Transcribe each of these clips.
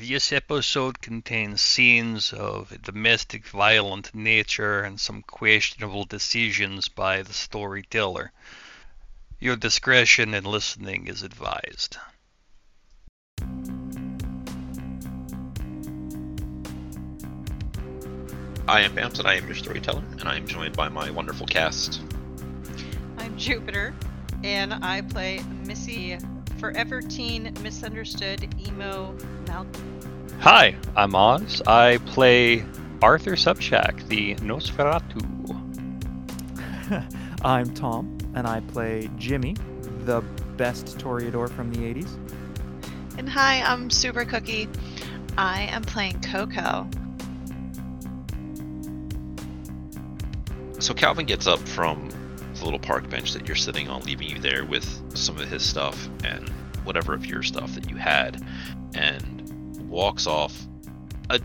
This episode contains scenes of domestic violent nature and some questionable decisions by the storyteller. Your discretion in listening is advised. I am Bams, and I am your storyteller, and I am joined by my wonderful cast. I'm Jupiter, and I play Missy, forever teen, misunderstood emo Malcolm. Hi, I'm Oz. I play Arthur Subchak, the Nosferatu. I'm Tom, and I play Jimmy, the best Toreador from the 80s. And hi, I'm Super Cookie. I am playing Coco. So Calvin gets up from the little park bench that you're sitting on, leaving you there with some of his stuff and whatever of your stuff that you had, and walks off a,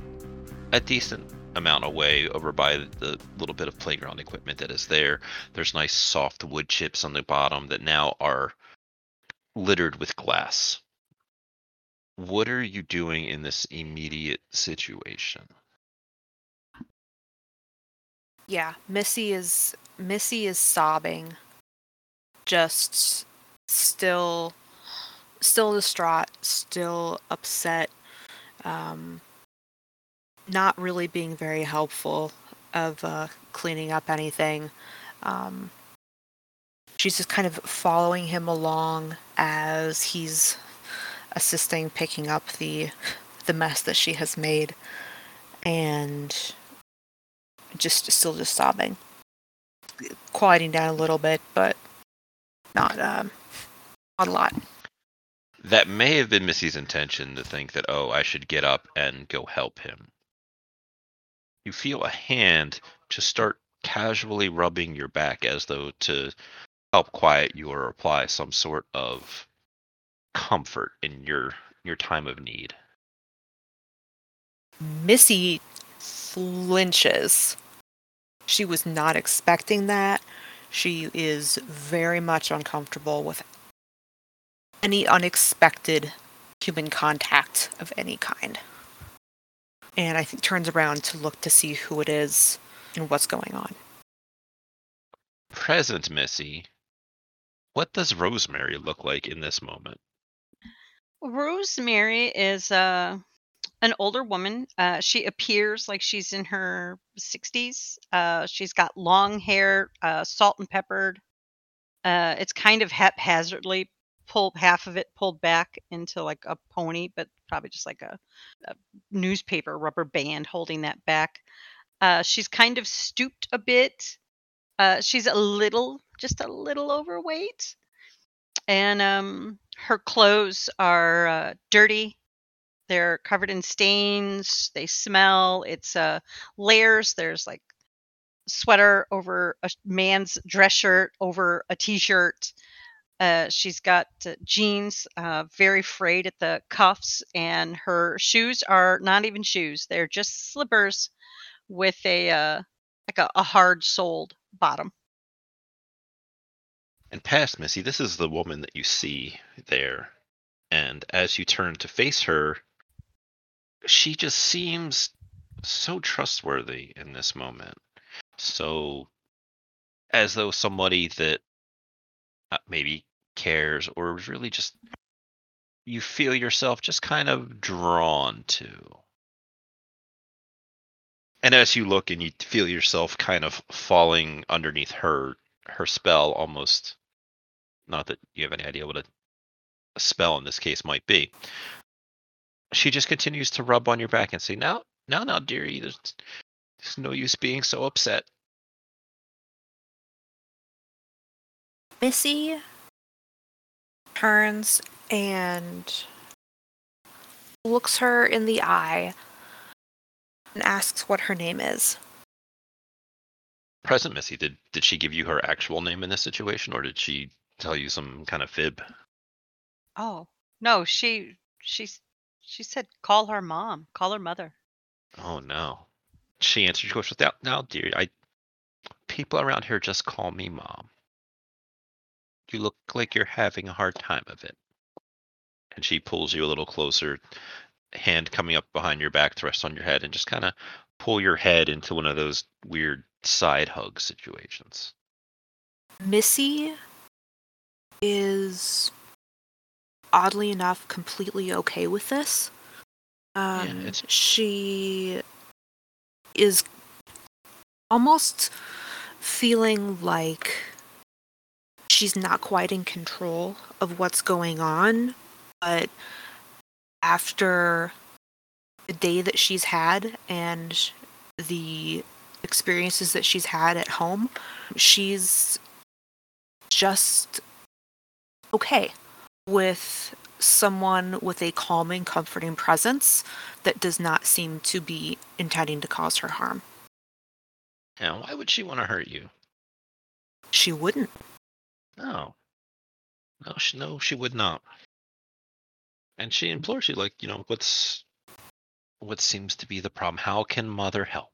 a decent amount away over by the little bit of playground equipment that is there. There's nice soft wood chips on the bottom that now are littered with glass. What are you doing in this immediate situation? Yeah, Missy is Missy is sobbing. Just still still distraught, still upset. Um not really being very helpful of uh, cleaning up anything. Um, she's just kind of following him along as he's assisting picking up the the mess that she has made and just still just sobbing quieting down a little bit but not um not a lot That may have been Missy's intention to think that, oh, I should get up and go help him. You feel a hand just start casually rubbing your back as though to help quiet you or apply some sort of comfort in your your time of need. Missy flinches. She was not expecting that. She is very much uncomfortable with any unexpected human contact of any kind. And I think turns around to look to see who it is and what's going on. Present Missy, what does Rosemary look like in this moment? Rosemary is uh, an older woman. Uh, she appears like she's in her 60s. Uh, she's got long hair, uh, salt and peppered. Uh, it's kind of haphazardly pulled, half of it pulled back into like a pony, but probably just like a, a newspaper rubber band holding that back. Uh, she's kind of stooped a bit. Uh, she's a little, just a little overweight. And um, her clothes are dirty. They're covered in stains. They smell. It's uh, layers. There's like sweater over a man's dress shirt over a t-shirt. Uh, she's got uh, jeans, uh, very frayed at the cuffs, and her shoes are not even shoes; they're just slippers with a uh, like a, a hard-soled bottom. And past Missy, this is the woman that you see there. And as you turn to face her, she just seems so trustworthy in this moment. So, as though somebody that uh, maybe cares or is really just, you feel yourself just kind of drawn to. And as you look and you feel yourself kind of falling underneath her her spell almost not that you have any idea what a, a spell in this case might be. She just continues to rub on your back and say, "Now, now, now, dearie, there's, there's no use being so upset." Missy turns and looks her in the eye and asks what her name is. Present Missy, did did she give you her actual name in this situation, or did she tell you some kind of fib? Oh no, she she's she said call her mom, call her mother. Oh no. She answered your question without now, dear. I people around here just call me mom. You look like you're having a hard time of it. And she pulls you a little closer hand coming up behind your back to rest on your head and just kind of pull your head into one of those weird side hug situations. Missy is oddly enough completely okay with this. Um, it's- She is almost feeling like she's not quite in control of what's going on, but after the day that she's had and the experiences that she's had at home, she's just okay with someone with a calming, comforting presence that does not seem to be intending to cause her harm. Now, why would she want to hurt you? She wouldn't. No. No, she no, she would not. And she implores you, like, you know, what's what seems to be the problem? How can mother help?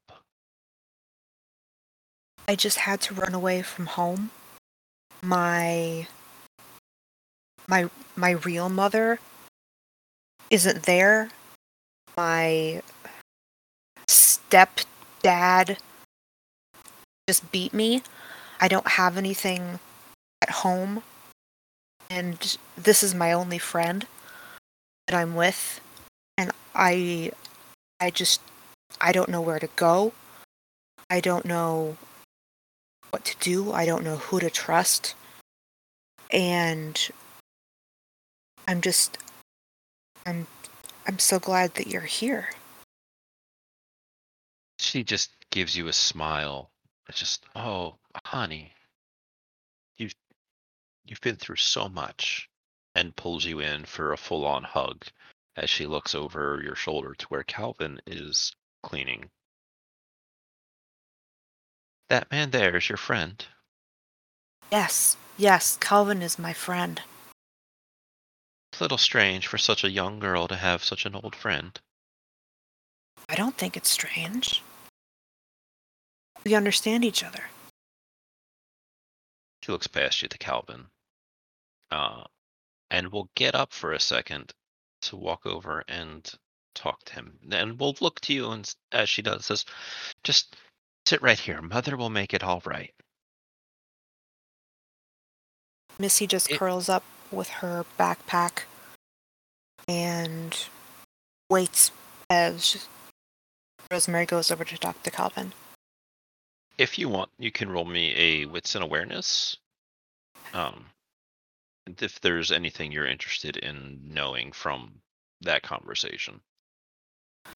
I just had to run away from home. My my my real mother isn't there. My stepdad just beat me. I don't have anything at home. And this is my only friend that I'm with. And I I just I don't know where to go. I don't know what to do. I don't know who to trust. And I'm just I'm I'm so glad that you're here. She just gives you a smile. It's just, oh, honey, you've you've been through so much, and pulls you in for a full-on hug as she looks over your shoulder to where Calvin is cleaning. That man there is your friend. Yes, yes, Calvin is my friend. It's a little strange for such a young girl to have such an old friend. I don't think it's strange. We understand each other. She looks past you to Calvin. Uh, and we'll get up for a second to walk over and talk to him. And we'll look to you and as she does says, just sit right here. Mother will make it all right. Missy just It- curls up with her backpack and waits as Rosemary goes over to Dr. Calvin. If you want, you can roll me a wits and awareness. Um, if there's anything you're interested in knowing from that conversation.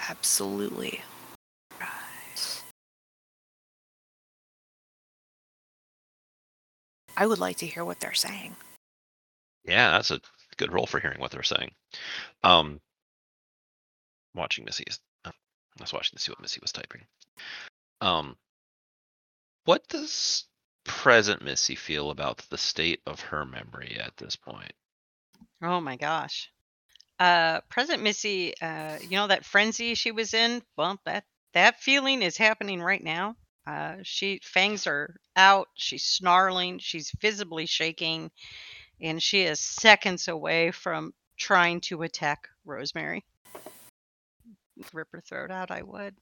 Absolutely. Right. I would like to hear what they're saying. Yeah, that's a good roll for hearing what they're saying. Um, watching Missy is. oh, I was watching to see what Missy was typing. Um, what does present Missy feel about the state of her memory at this point? Oh my gosh. Uh present Missy, uh you know that frenzy she was in? Well, that that feeling is happening right now. Uh she fangs are out, she's snarling, she's visibly shaking, and she is seconds away from trying to attack Rosemary. Rip her throat out, I would.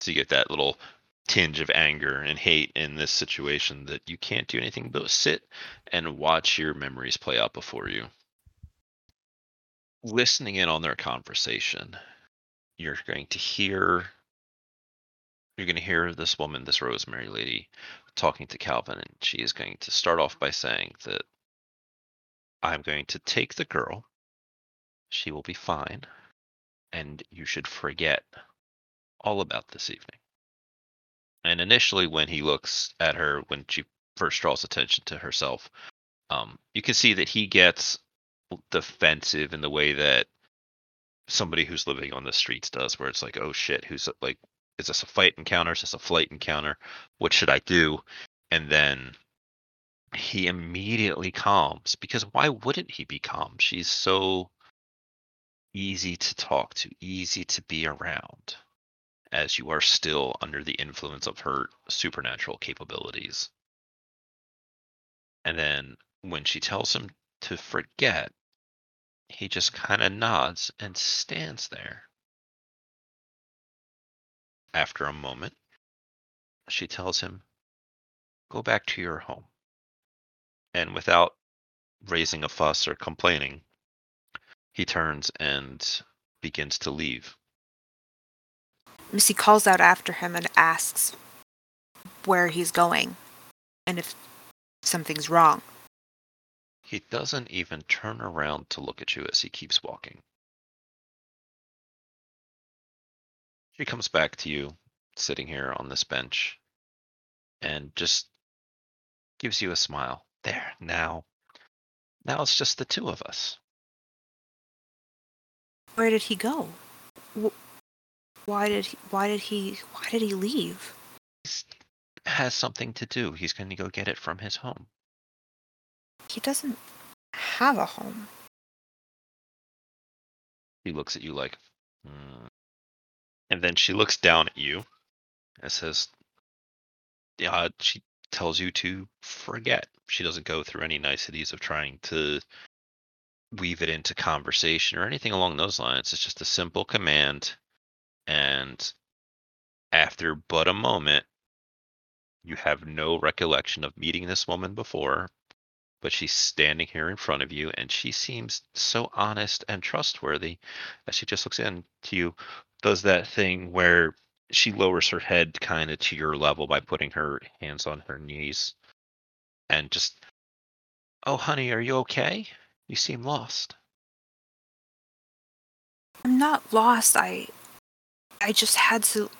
So you get that little tinge of anger and hate in this situation that you can't do anything but sit and watch your memories play out before you. Listening in on their conversation, you're going to hear you're going to hear this woman, this Rosemary lady, talking to Calvin, and she is going to start off by saying that I'm going to take the girl. She will be fine, and you should forget all about this evening. And initially, when he looks at her, when she first draws attention to herself, um, you can see that he gets defensive in the way that somebody who's living on the streets does, where it's like, oh shit, who's like, is this a fight encounter? Is this a flight encounter? What should I do? And then he immediately calms because why wouldn't he be calm? She's so easy to talk to, easy to be around as you are still under the influence of her supernatural capabilities. And then when she tells him to forget, he just kind of nods and stands there. After a moment, she tells him, Go back to your home. And without raising a fuss or complaining, he turns and begins to leave. Missy calls out after him and asks where he's going and if something's wrong. He doesn't even turn around to look at you as he keeps walking. She comes back to you, sitting here on this bench, and just gives you a smile. There, now. Now it's just the two of us. Where did he go? Why did he, why did he why did he leave? He has something to do. He's going to go get it from his home. He doesn't have a home. He looks at you like, "Hmm." and then she looks down at you and says, "Yeah." She tells you to forget. She doesn't go through any niceties of trying to weave it into conversation or anything along those lines. It's just a simple command, and after but a moment, you have no recollection of meeting this woman before, but she's standing here in front of you and she seems so honest and trustworthy that she just looks in to you, does that thing where she lowers her head kind of to your level by putting her hands on her knees and just, oh, honey, are you okay? You seem lost. I'm not lost. I I just had to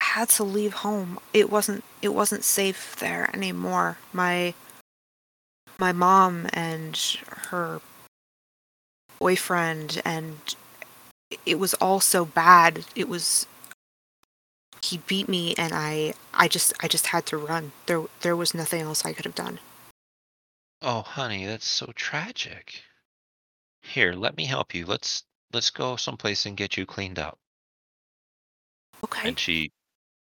had to leave home. It wasn't it wasn't safe there anymore. My my mom and her boyfriend and it was all so bad. It was he beat me and I I just I just had to run. There there was nothing else I could have done. Oh, honey, that's so tragic. Here, let me help you. Let's let's go someplace and get you cleaned up. Okay. and she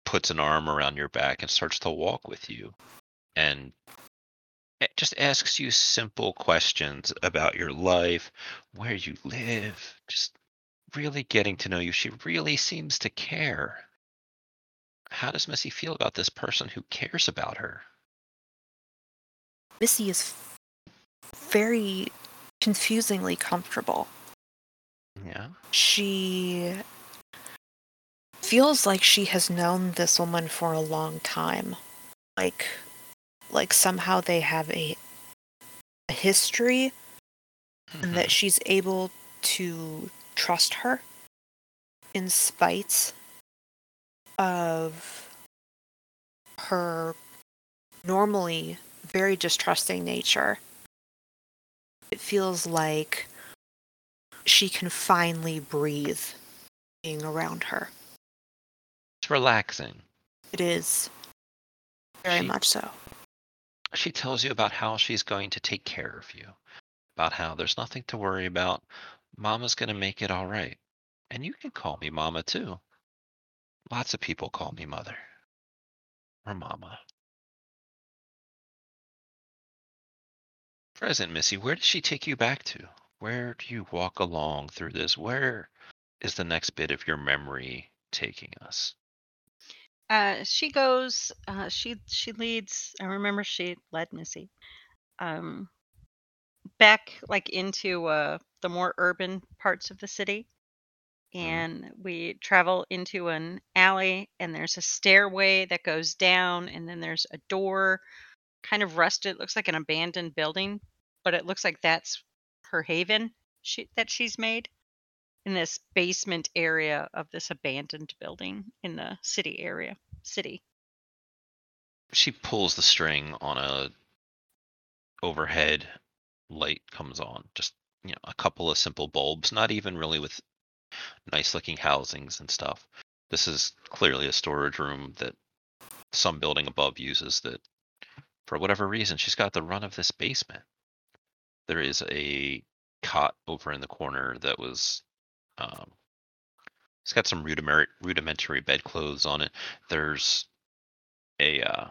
puts an arm around your back and starts to walk with you and it just asks you simple questions about your life where you live just really getting to know you she really seems to care how does missy feel about this person who cares about her Missy is f- very confusingly comfortable. yeah She feels like she has known this woman for a long time. Like like somehow they have a a history and that mm-hmm. she's able to trust her in spite of her normally very distrusting nature. It feels like she can finally breathe being around her. it's relaxing It is very She- much so. she tells you about how she's going to take care of you, about how there's nothing to worry about. Mama's going to make it all right. And you can call me Mama too. Lots of people call me Mother or Mama. Present Missy, where does she take you back to? Where do you walk along through this? Where is the next bit of your memory taking us? Uh, she goes. Uh, she she leads. I remember she led Missy, um, back like into uh the more urban parts of the city, Mm-hmm. and we travel into an alley, and there's a stairway that goes down, and then there's a door, kind of rusted. It looks like an abandoned building, but it looks like that's her haven she, that she's made in this basement area of this abandoned building in the city area city she pulls the string on a overhead light comes on just you know a couple of simple bulbs not even really with nice looking housings and stuff. This is clearly a storage room that some building above uses that for whatever reason she's got the run of this basement. There is a cot over in the corner that was um it's got some rudimentary rudimentary bedclothes on it. There's a uh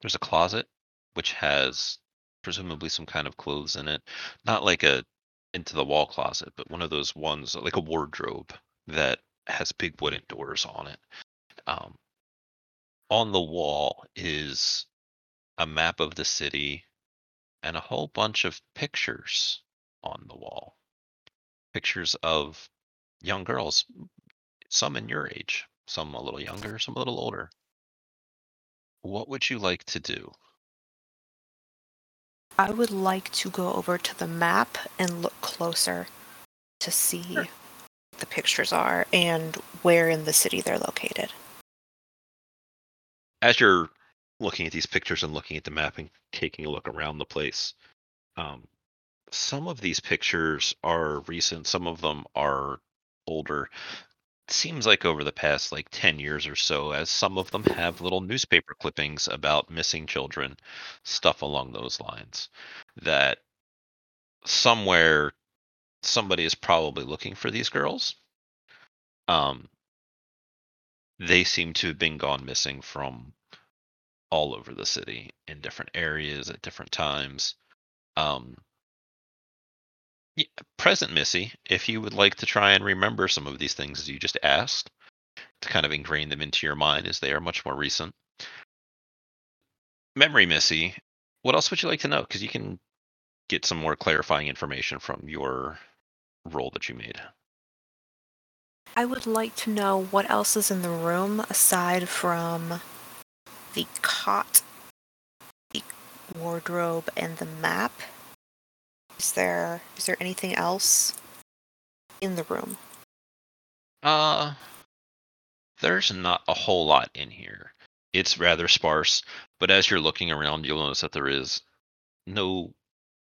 there's a closet which has presumably some kind of clothes in it. Not like a into the wall closet, but one of those ones like a wardrobe that has big wooden doors on it. Um, on the wall is a map of the city and a whole bunch of pictures on the wall. Pictures of young girls, some in your age, some a little younger, some a little older. What would you like to do? I would like to go over to the map and look closer to see Sure. what the pictures are and where in the city they're located. As you're looking at these pictures and looking at the map and taking a look around the place, um, some of these pictures are recent, some of them are older. Seems like over the past like 10 years or so, as some of them have little newspaper clippings about missing children, stuff along those lines. That somewhere somebody is probably looking for these girls. Um, they seem to have been gone missing from all over the city in different areas at different times. Um, yeah, present Missy, if you would like to try and remember some of these things as you just asked, to kind of ingrain them into your mind as they are much more recent. Memory Missy, what else would you like to know? Because you can get some more clarifying information from your roll that you made. I would like to know what else is in the room aside from the cot, the wardrobe, and the map. Is there is there anything else in the room? Uh, there's not a whole lot in here. It's rather sparse, but as you're looking around, you'll notice that there is no.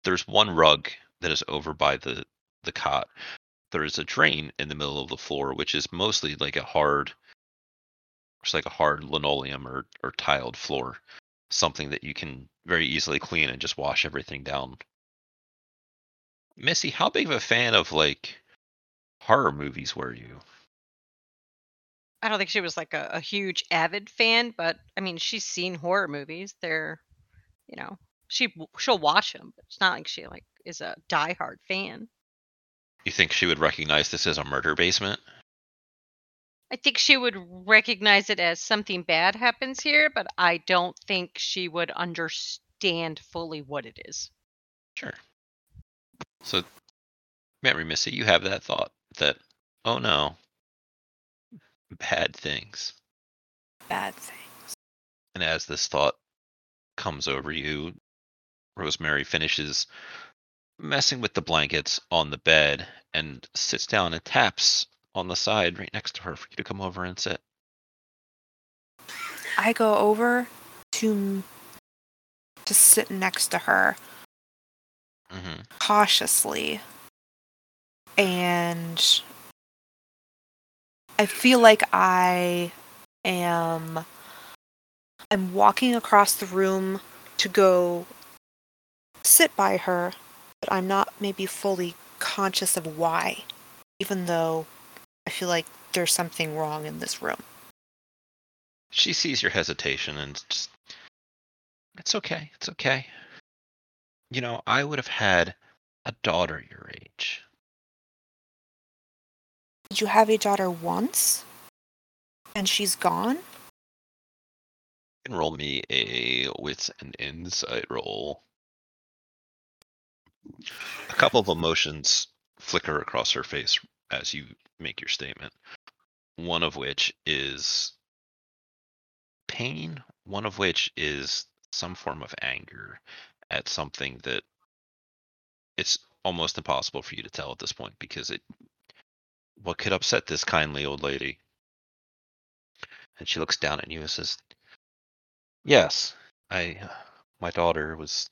There's one rug that is over by the the cot. There is a drain in the middle of the floor, which is mostly like a hard, it's like a hard linoleum or or tiled floor, something that you can very easily clean and just wash everything down. Missy, how big of a fan of like horror movies were you? I don't think she was like a, a huge avid fan, but I mean, she's seen horror movies. They're, you know, she she'll watch them, but it's not like she like is a diehard fan. You think she would recognize this as a murder basement? I think she would recognize it as something bad happens here, but I don't think she would understand fully what it is. Sure. So, Mary Missy, you have that thought that, oh no, bad things. Bad things. And as this thought comes over you, Rosemary finishes messing with the blankets on the bed and sits down and taps on the side right next to her for you to come over and sit. I go over to to sit next to her hmm cautiously and I feel like I am I'm walking across the room to go sit by her, but I'm not maybe fully conscious of why, even though I feel like there's something wrong in this room. She sees your hesitation and just, it's okay, it's okay. You know, I would have had a daughter your age. Did you have a daughter once? And she's gone? can roll me a wits and insight roll. A couple of emotions flicker across her face as you make your statement. One of which is pain, one of which is some form of anger at something that it's almost impossible for you to tell at this point because it what could upset this kindly old lady? And she looks down at you and says, Yes, I uh, my daughter was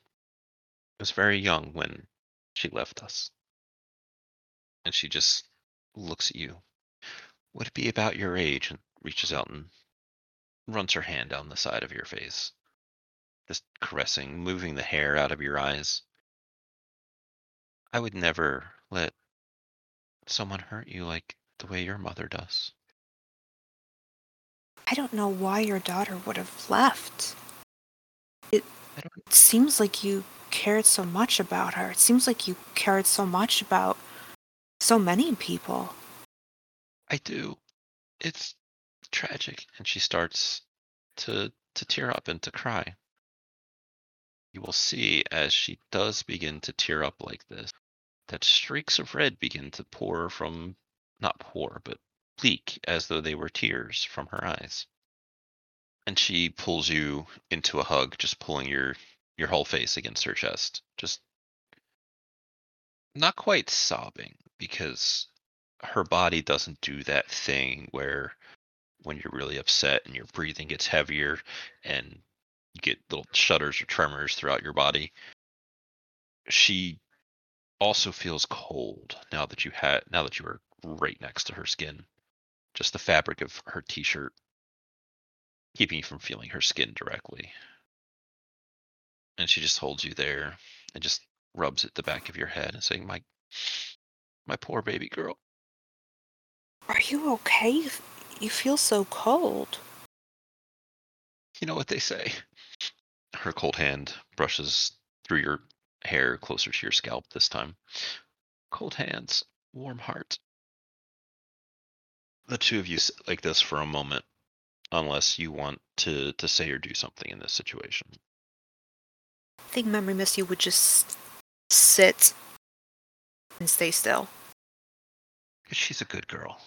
was very young when she left us. And she just looks at you. Would it be about your age? And reaches out and runs her hand down the side of your face. Just caressing, moving the hair out of your eyes. I would never let someone hurt you like the way your mother does. I don't know why your daughter would have left. It, I don't it seems like you cared so much about her. It seems like you cared so much about so many people. I do. It's tragic. And she starts to to tear up and to cry. You will see as she does begin to tear up like this, that streaks of red begin to pour from not pour, but leak as though they were tears from her eyes. And she pulls you into a hug, just pulling your your whole face against her chest. Just not quite sobbing because her body doesn't do that thing where when you're really upset and your breathing gets heavier and you get little shudders or tremors throughout your body. She also feels cold now that you had now that you are right next to her skin. Just the fabric of her t-shirt keeping you from feeling her skin directly. And she just holds you there and just rubs at the back of your head and saying, "My my poor baby girl." Are you okay? You, you feel so cold. You know what they say. Her cold hand brushes through your hair closer to your scalp this time. Cold hands, warm heart. The two of you sit like this for a moment, unless you want to, to say or do something in this situation. I think Memory Missy would just sit and stay still. Because she's a good girl.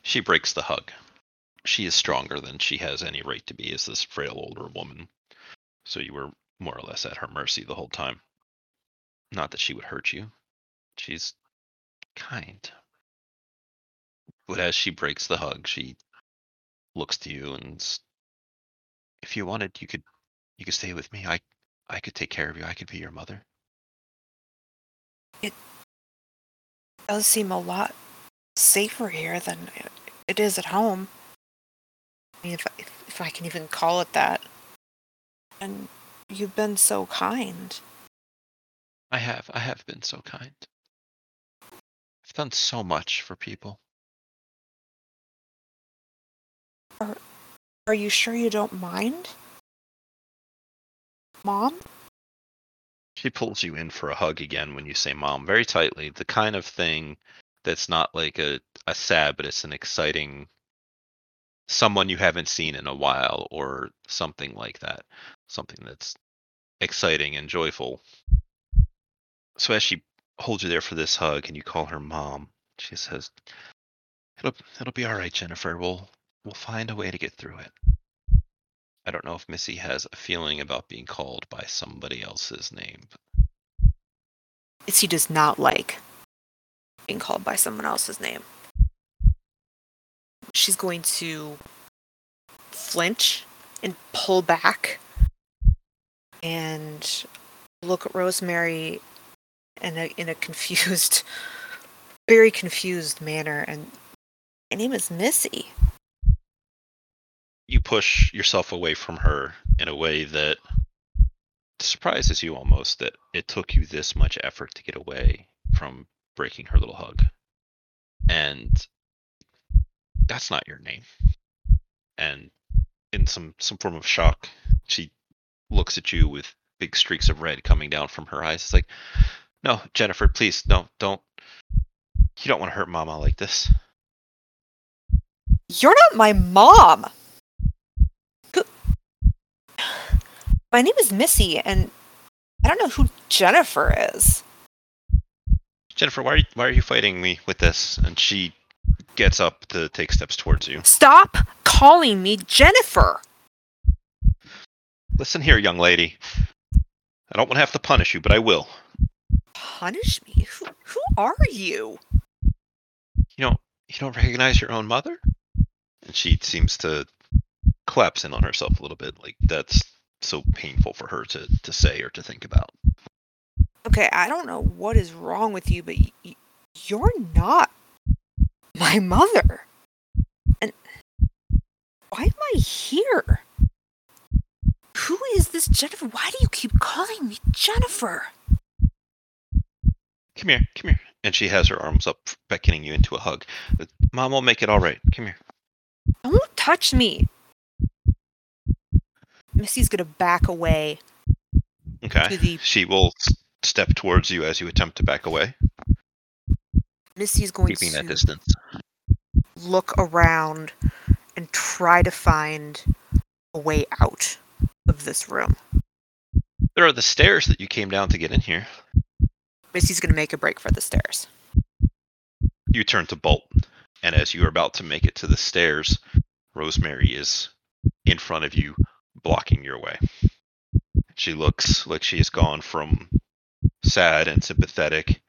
She breaks the hug. She is stronger than she has any right to be as this frail older woman. So you were more or less at her mercy the whole time. Not that she would hurt you. She's kind. But as she breaks the hug, she looks to you and if you wanted, you could you could stay with me. I I could take care of you. I could be your mother. It does seem a lot safer here than it- it is at home. I mean, if, I- if I can even call it that. And you've been so kind. I have. I have been so kind. I've done so much for people. Are, Are you sure you don't mind? Mom? She pulls you in for a hug again when you say mom, very tightly. The kind of thing that's not like a, a sad, but it's an exciting someone you haven't seen in a while or something like that. Something that's exciting and joyful. So as she holds you there for this hug and you call her mom, she says, It'll it'll be all right, Jennifer. We'll we'll find a way to get through it. I don't know if Missy has a feeling about being called by somebody else's name, Missy does not like being called by someone else's name. She's going to flinch and pull back and look at Rosemary in a in a confused very confused manner and my name is Missy. you push yourself away from her in a way that surprises you almost that it took you this much effort to get away from breaking her little hug. And that's not your name. And in some some form of shock, she looks at you with big streaks of red coming down from her eyes. It's like, "No, Jennifer, please, no, don't you don't want to hurt mama like this." You're not my mom. My name is Missy and I don't know who Jennifer is. Jennifer, why are you, why are you fighting me with this? And she gets up to take steps towards you. Stop calling me Jennifer. Listen here, young lady. I don't want to have to punish you, but I will. Punish me? Who, who are you? You don't you don't recognize your own mother? And she seems to collapse in on herself a little bit, like that's so painful for her to, to say or to think about. Okay, I don't know what is wrong with you, but y- y- you're not my mother. And why am I here? Who is this Jennifer? Why do you keep calling me Jennifer? Come here, come here. And she has her arms up, beckoning you into a hug. Mom will make it all right. Come here. Don't touch me. Missy's gonna back away Okay. to the She will step towards you as you attempt to back away, Missy's going keeping that distance. Look around and try to find a way out of this room. There are the stairs that you came down to get in here. Missy's gonna make a break for the stairs. You turn to bolt, and as you are about to make it to the stairs, Rosemary is in front of you, blocking your way. She looks like she has gone from sad and sympathetic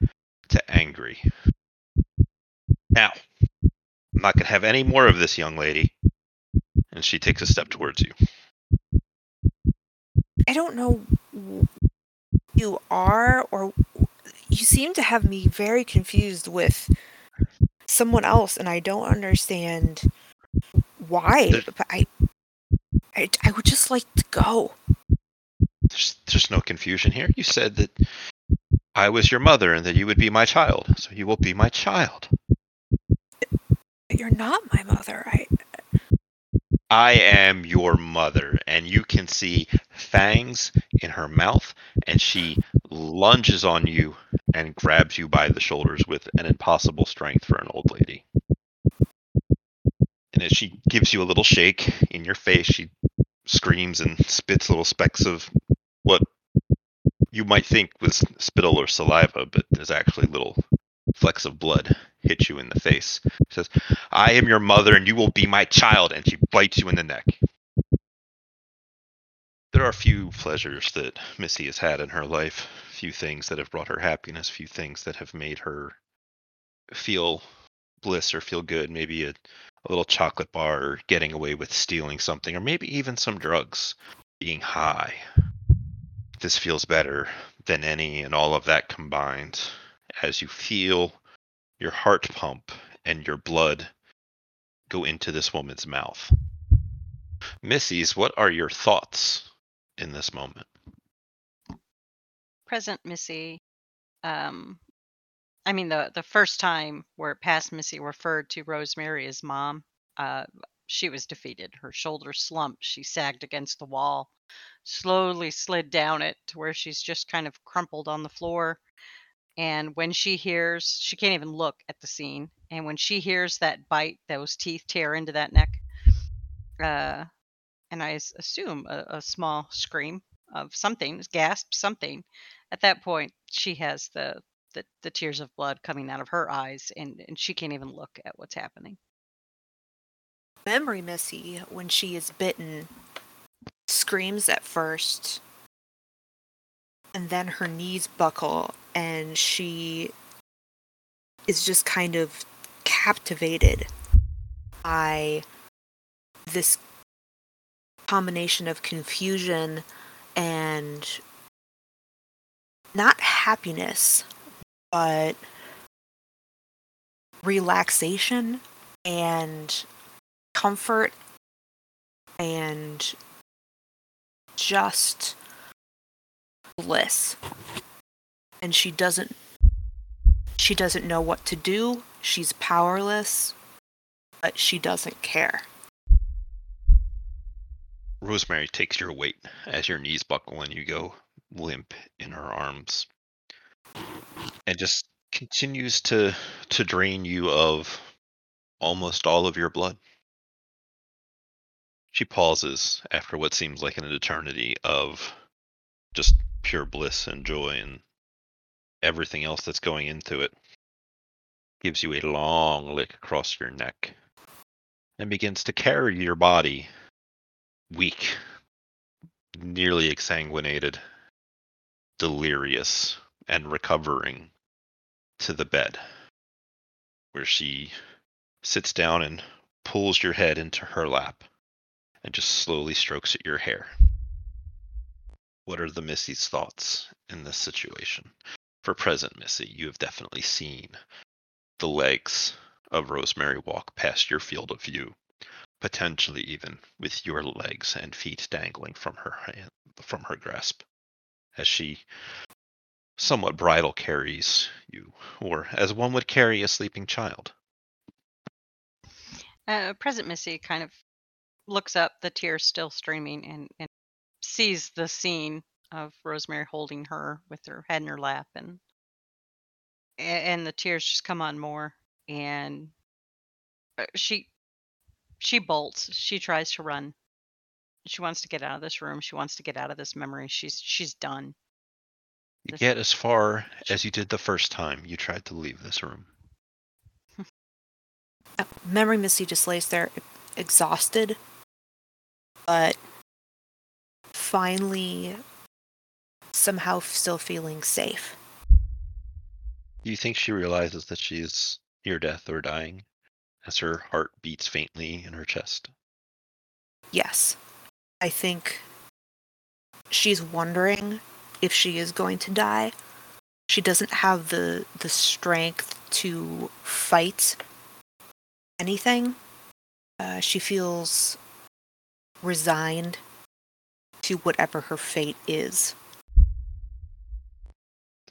to angry. Now, I'm not going to have any more of this, young lady. And she takes a step towards you. I don't know who you are, or you seem to have me very confused with someone else, and I don't understand why. But I, I, I would just like to go. There's, there's no confusion here. You said that I was your mother and that you would be my child. So you will be my child. You're not my mother. I, uh I am your mother, and you can see fangs in her mouth, and she lunges on you and grabs you by the shoulders with an impossible strength for an old lady. And as she gives you a little shake in your face, she screams and spits little specks of what you might think was spittle or saliva, but is actually little flecks of blood hit you in the face. She says, I am your mother and you will be my child. And she bites you in the neck. There are few pleasures that Missy has had in her life, few things that have brought her happiness, few things that have made her feel bliss or feel good. Maybe a, a little chocolate bar or getting away with stealing something, or maybe even some drugs, being high. This feels better than any and all of that combined as you feel your heart pump and your blood go into this woman's mouth. Missy's, what are your thoughts in this moment? present Missy, um, I mean the the first time where past Missy referred to Rosemary as mom, uh, she was defeated. Her shoulders slumped. She sagged against the wall, slowly slid down it to where she's just kind of crumpled on the floor. And when she hears, she can't even look at the scene. And when she hears that bite, those teeth tear into that neck, uh, and I assume a, a small scream of something, gasp, something. At that point, she has the, the the tears of blood coming out of her eyes, and and she can't even look at what's happening. memory Missy, when she is bitten, screams at first, and then her knees buckle, and she is just kind of captivated by this combination of confusion and not happiness, but relaxation and comfort and just bliss. And she doesn't she doesn't know what to do. She's powerless, but she doesn't care. Rosemary takes your weight as your knees buckle and you go limp in her arms. And just continues to to drain you of almost all of your blood. She pauses after what seems like an eternity of just pure bliss and joy and everything else that's going into it. Gives you a long lick across your neck and begins to carry your body weak, nearly exsanguinated, delirious, and recovering to the bed, where she sits down and pulls your head into her lap and just slowly strokes at your hair. What are the Missy's thoughts in this situation? For present, Missy, you have definitely seen the legs of Rosemary walk past your field of view potentially even with your legs and feet dangling from her hand, from her grasp. As she somewhat bridal carries you or as one would carry a sleeping child. Uh, present Missy kind of looks up, the tears still streaming, and and sees the scene of Rosemary holding her with her head in her lap and and the tears just come on more and uh, she she bolts she tries to run she wants to get out of this room she wants to get out of this memory she's she's done You This- get as far as you did the first time you tried to leave this room. Uh, Memory Missy just lays there e- exhausted, but finally somehow still feeling safe. Do you think she realizes that she's near death or dying as her heart beats faintly in her chest? Yes. I think she's wondering if she is going to die. She doesn't have the the strength to fight anything. Uh, she feels resigned to whatever her fate is.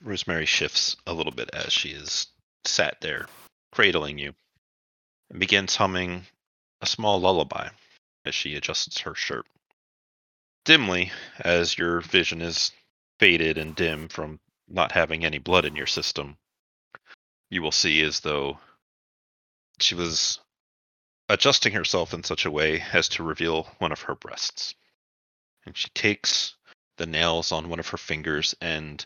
Rosemary shifts a little bit as she is sat there, cradling you, and begins humming a small lullaby as she adjusts her shirt. Dimly, as your vision is faded and dim from not having any blood in your system, you will see as though she was adjusting herself in such a way as to reveal one of her breasts. And she takes the nails on one of her fingers and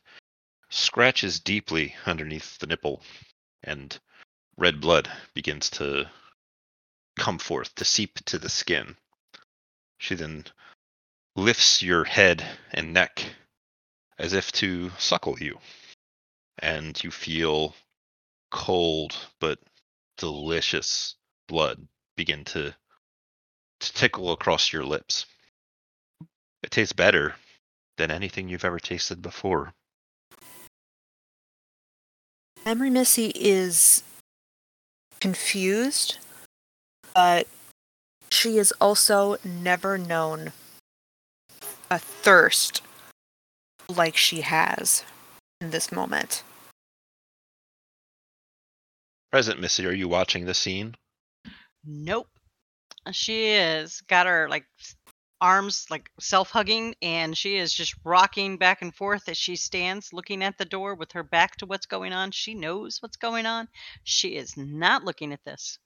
scratches deeply underneath the nipple, and red blood begins to come forth, to seep to the skin. She then lifts your head and neck as if to suckle you, and you feel cold but delicious blood begin to, to tickle across your lips. It tastes better than anything you've ever tasted before. Memory Missy is confused, but she has also never known a thirst like she has in this moment. Present Missy, are you watching the scene? Nope. She is got her like s- arms like self hugging and she is just rocking back and forth as she stands looking at the door with her back to what's going on. She knows what's going on. She is not looking at this.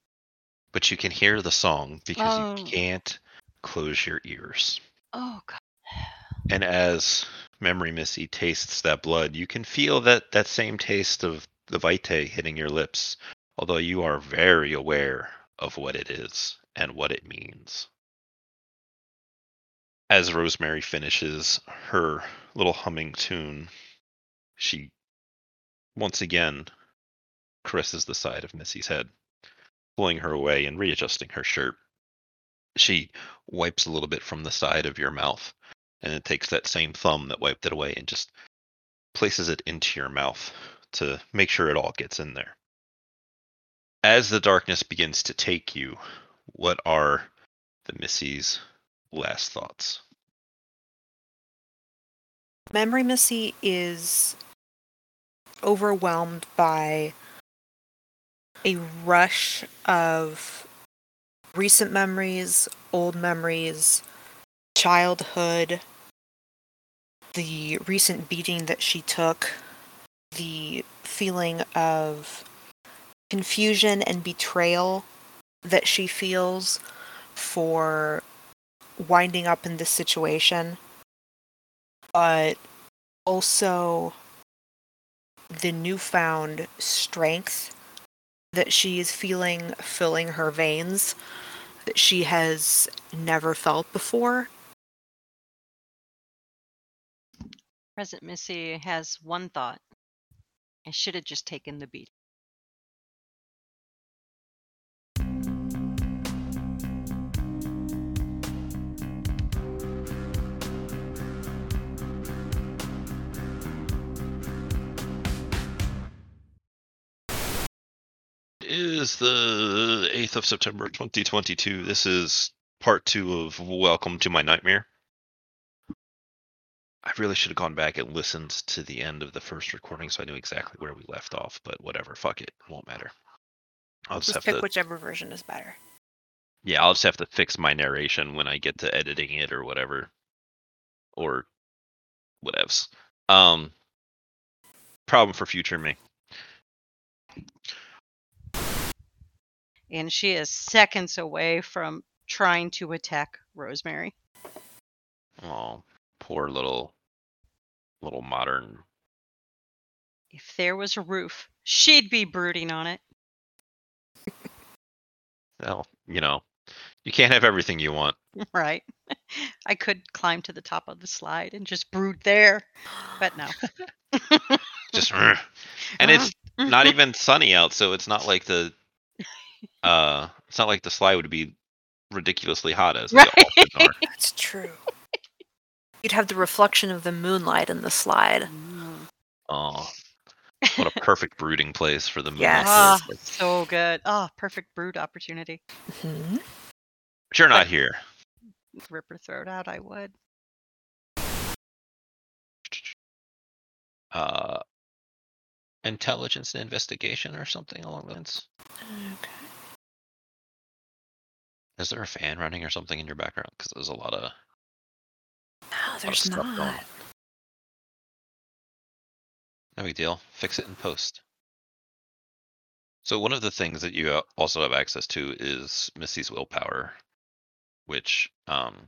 But you can hear the song because Oh. you can't close your ears. Oh god. And as Memory Missy tastes that blood, you can feel that, that same taste of the Vitae hitting your lips, although you are very aware of what it is and what it means. As Rosemary finishes her little humming tune, she once again caresses the side of Missy's head, pulling her away and readjusting her shirt. She wipes a little bit from the side of your mouth and it takes that same thumb that wiped it away and just places it into your mouth to make sure it all gets in there. As the darkness begins to take you, what are the Missy's last thoughts? Memory Missy is overwhelmed by a rush of recent memories, old memories, childhood, the recent beating that she took, the feeling of confusion and betrayal that she feels for winding up in this situation but also the newfound strength that she is feeling filling her veins that she has never felt before. Present Missy has one thought. I should have just taken the beat. Is the 8th of September 2022. This is part two of Welcome to My Nightmare. I really should have gone back and listened to the end of the first recording so I knew exactly where we left off, but whatever, fuck it, it won't matter. I'll just, Just have pick to whichever version is better. Yeah, I'll just have to fix my narration when I get to editing it or whatever. or whatevs. Um, problem for future me. And she is seconds away from trying to attack Rosemary. Oh, poor little, little modern. If there was a roof, she'd be brooding on it. Well, you know, you can't have everything you want. Right. I could climb to the top of the slide and just brood there, but no. Just, and it's not even sunny out, so it's not like the, uh, it's not like the slide would be ridiculously hot as they Right. often are. That's true. You'd have the reflection of the moonlight in the slide. Mm. Oh, what a perfect brooding place for the moon. Yes. Ah, so good. Oh, perfect brood opportunity. Mhm. But you're not here. Rip her throat out, I would. Uh, intelligence and investigation or something along those lines. Okay. Is there a fan running or something in your background? Because there's a lot of No, there's not. no big deal. Fix it in post. So one of the things that you uh, also have access to is Missy's willpower, which um,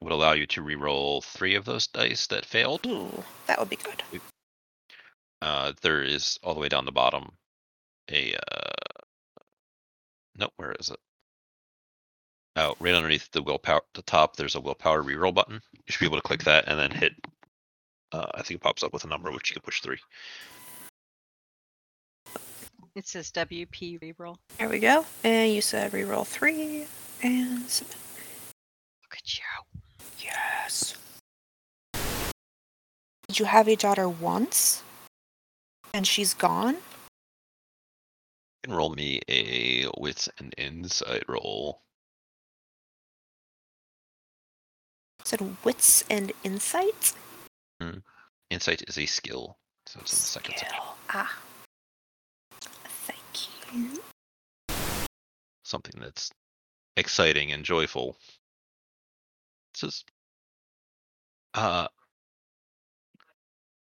would allow you to re-roll three of those dice that failed. Ooh, that would be good. Uh, there is all the way down the bottom a uh, no, where is it? Oh, right underneath the willpower, the top. There's a willpower reroll button. You should be able to click that and then hit. Uh, I think it pops up with a number which you can push three. It says WP reroll. There we go. And you said reroll three and submit. Look at you. Yes. Did you have a daughter once? And she's gone? You can roll me a wits and insight roll. Said wits and insight? Insight is a skill, so it's in the second section. Skill. Ah. Thank you. Something that's exciting and joyful. This is uh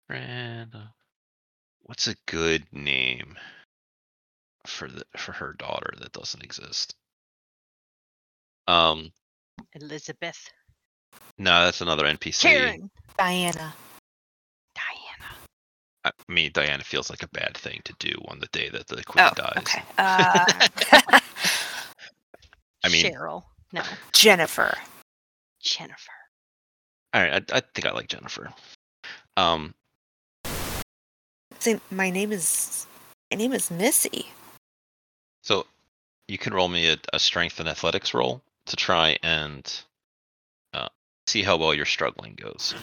Miranda. What's a good name for the for her daughter that doesn't exist? Um Elizabeth. No, that's another NPC. Karen. Diana. Diana. I mean, Diana feels like a bad thing to do on the day that the queen Oh, dies. okay. Uh, I mean- Cheryl. No. Jennifer. Jennifer. All right, I, I think I like Jennifer. Um, Say, my name is my name is Missy. so you can roll me a, a strength and athletics roll to try and see how well your struggling goes.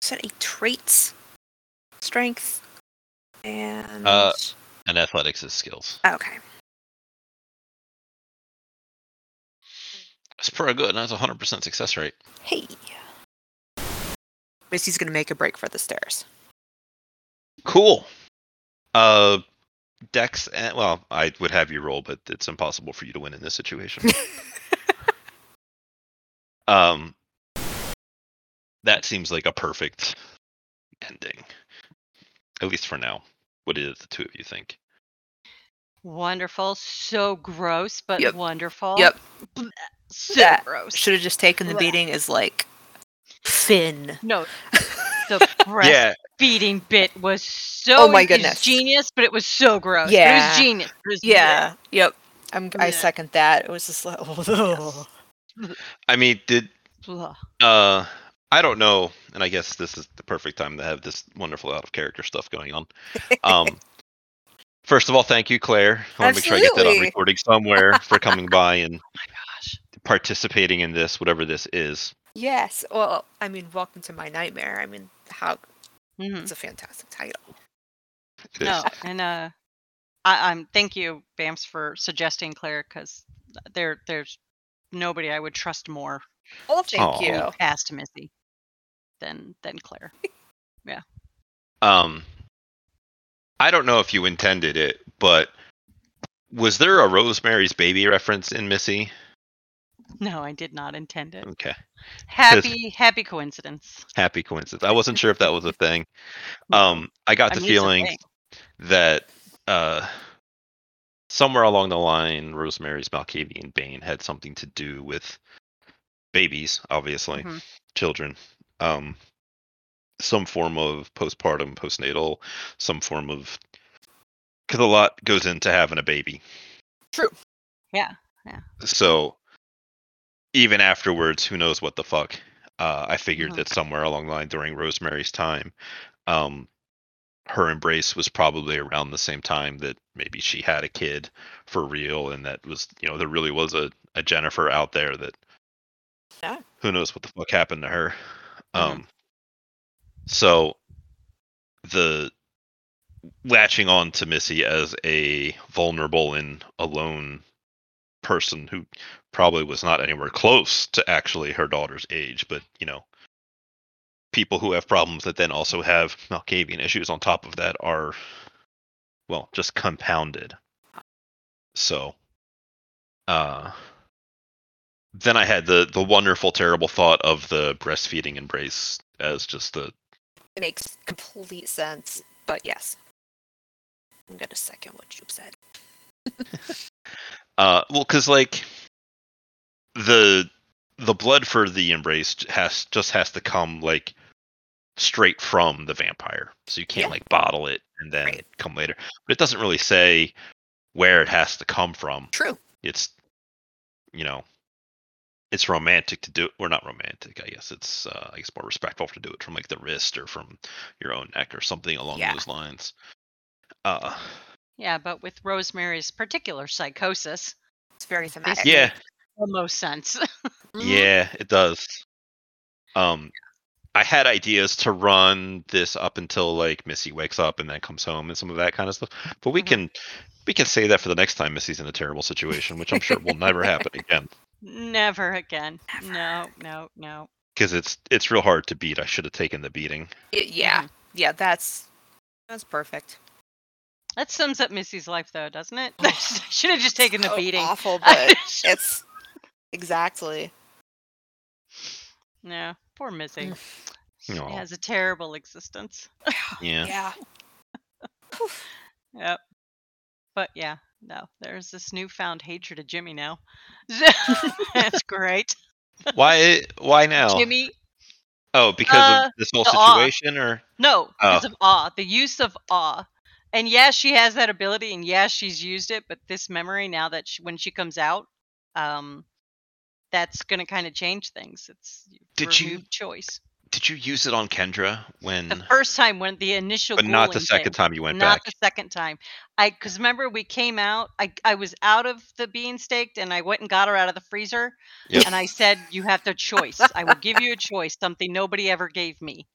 Set a traits, strength, and Uh, And athletics is skills. okay. That's pretty good. That's a hundred percent success rate. Hey. Missy's gonna make a break for the stairs. Cool. Uh, Dex. And, well, I would have you roll, but it's impossible for you to win in this situation. um, that seems like a perfect ending, at least for now. What do the two of you think? Wonderful. So gross, but Yep. wonderful. Yep. So That gross. Should have just taken the beating as like Finn. No. The breastfeeding bit was so Oh my goodness. genius, but it was so gross. Yeah, it was genius. It was Yeah. Yep. I'm, I Yeah. second that. It was just like, oh. I mean, did blech. uh, I don't know, and I guess this is the perfect time to have this wonderful out of character stuff going on. Um, first of all, thank you, Claire. I want to make sure I get that on recording somewhere for coming by and Oh my gosh. participating in this, whatever this is. Yes. Well, I mean, welcome to my nightmare. I mean, how Mhm. it's a fantastic title. No, and uh, I, I'm thank you, Bams, for suggesting Claire, because there there's nobody I would trust more Oh, thank Aw. you. past Missy than than Claire. Yeah. Um, I don't know if you intended it, but Was there a Rosemary's Baby reference in Missy? No, I did not intend it. Okay, Happy, happy coincidence. happy coincidence. I wasn't sure if that was a thing. Um, I got I the mean, it's a feeling that uh, somewhere along the line, Rosemary's Malkavian Bane had something to do with babies, obviously, Mhm. children. Um, some form of postpartum, postnatal, some form of because a lot goes into having a baby. True. Yeah. Yeah. So even afterwards, who knows what the fuck? Uh, I figured Mhm. that somewhere along the line during Rosemary's time, um, her embrace was probably around the same time that maybe she had a kid for real, and that was you know there really was a, a Jennifer out there that Yeah. who knows what the fuck happened to her. Mhm. Um, so the latching on to Missy as a vulnerable and alone person who probably was not anywhere close to actually her daughter's age, but you know, people who have problems that then also have Malkavian issues on top of that are, well, just compounded. So, uh, then I had the the wonderful, terrible thought of the breastfeeding embrace as just the It makes complete sense. But yes. I'm gonna second what you said. Uh, well, because like the the blood for the embrace has just has to come like straight from the vampire, so you can't Yeah. like bottle it and then Right. come later. But it doesn't really say where it has to come from. True. It's you know, it's romantic to do it. Or not romantic, I guess. It's uh, I guess more respectful to do it from like the wrist or from your own neck or something along Yeah. those lines. Uh, Yeah, but with Rosemary's particular psychosis, It's very thematic. yeah. the most sense. Mhm. Yeah, it does. Um, I had ideas to run this up until like Missy wakes up and then comes home and some of that kind of stuff. But we Mhm. can we can say that for the next time Missy's in a terrible situation, which I'm sure will never happen again Never again. Never. No, no, no. because it's it's real hard to beat. I should have taken the beating. Y- yeah. Mhm. Yeah, that's that's perfect. That sums up Missy's life, though, doesn't it? Oh, I should have just taken the So beating. Awful, but it's exactly. no, poor Missy. She Aw. has a terrible existence. Yeah. Yeah. Yep. But yeah, no, there's this newfound hatred of Jimmy now. That's great. Why why now? Jimmy, Oh, because Uh, of this whole the awe. situation, or no, because Oh. of awe, the use of awe. And yes, she has that ability, and yes, she's used it. But this memory, now that she, when she comes out, um, that's gonna kind of change things. It's Did you- choice. did you use it on Kendra when? The first time when the initial, but not the second thing. time you went not back. Not the second time i because remember we came out I, I was out of the being staked and i went and got her out of the freezer Yep. and i said you have the choice i will give you a choice something nobody ever gave me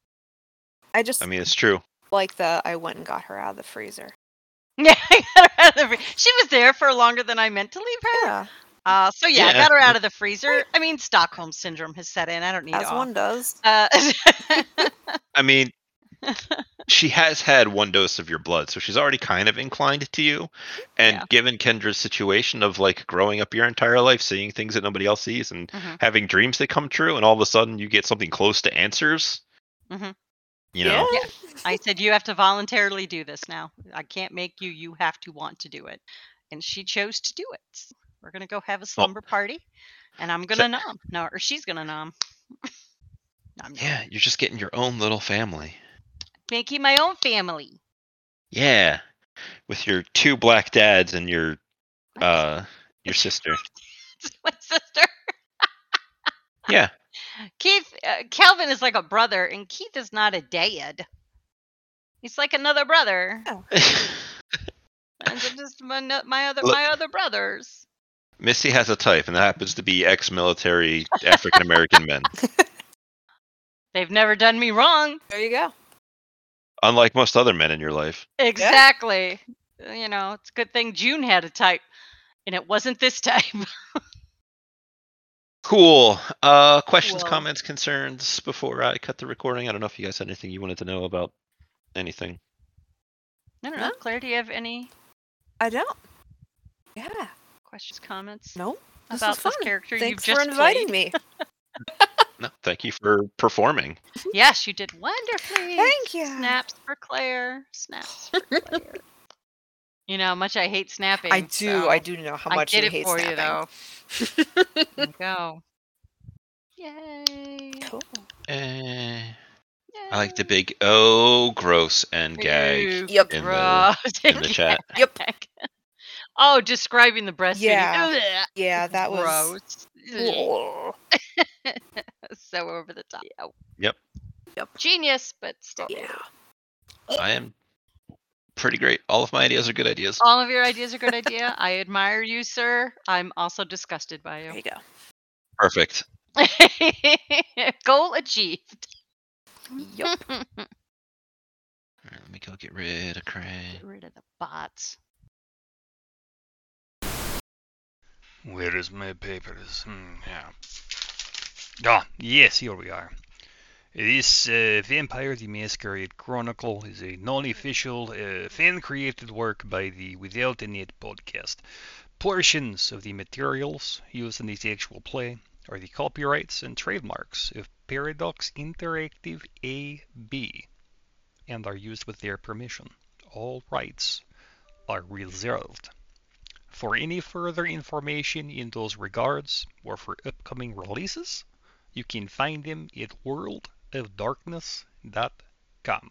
I just I mean, it's true. Like the I went and got her out of the freezer. yeah I got her out of the free- she was there for longer than i meant to leave her Yeah, uh, so yeah, i Yeah. got her out of the freezer i mean stockholm syndrome has set in i don't need as awe. one does. uh, I mean, she has had one dose of your blood, so she's already kind of inclined to you. And Yeah. given Kendra's situation of like growing up your entire life, seeing things that nobody else sees, and Mhm. having dreams that come true, and all of a sudden you get something close to answers, Mhm. You know, Yeah. I said, You have to voluntarily do this now. I can't make you. You have to want to do it. And she chose to do it. We're going to go have a slumber party. And I'm going to nom. No, or she's going to nom. nom, nom. yeah, you're just getting your own little family. Making my own family. Yeah, with your two black dads and your uh your sister. my sister. Yeah, Keith, uh, Calvin is like a brother, and Keith is not a dad. He's like another brother. And just my, my other Look- my other brothers. Missy has a type, and that happens to be ex-military African American men. They've never done me wrong. There you go. Unlike most other men in your life. Exactly. You know, it's a good thing June had a type, and it wasn't this time. Cool. Uh, questions, Cool. comments, concerns before I cut the recording. I don't know if you guys had anything you wanted to know about anything. I don't No. know. Claire, do you have any? I don't. Yeah. Questions, comments No. This about fun. this character Thanks you've for inviting played? me. No, thank you for performing. Yes, you did wonderfully. Thank you. Snaps for Claire. Snaps for Claire. you know how much I hate snapping. I do. so I do know how I much did you it hate for snapping. you though. There you go. Yay. Cool. Eh, I like the big oh gross and gag Yep. in the in the chat. Yep. oh, describing the breastfeeding. Yeah. Yeah, that was. gross. Ugh. Ugh. so over the top. Yeah. Yep. Yep. Genius, but still. Yeah. I am pretty great. All of my ideas are good ideas. All of your ideas are good idea. I admire you, sir. I'm also disgusted by you. There you. you go. Perfect. Goal achieved. Yup. All right, let me go get rid of Cray. Get rid of the bots. Where is my papers? Hmm, yeah. Ah, yes, here we are. This uh, Vampire the Masquerade Chronicle is a non-official, uh, fan-created work by the Without a Net podcast. Portions of the materials used in this actual play are the copyrights and trademarks of Paradox Interactive AB and are used with their permission. All rights are reserved. For any further information in those regards or for upcoming releases, you can find them at worldofdarkness.com.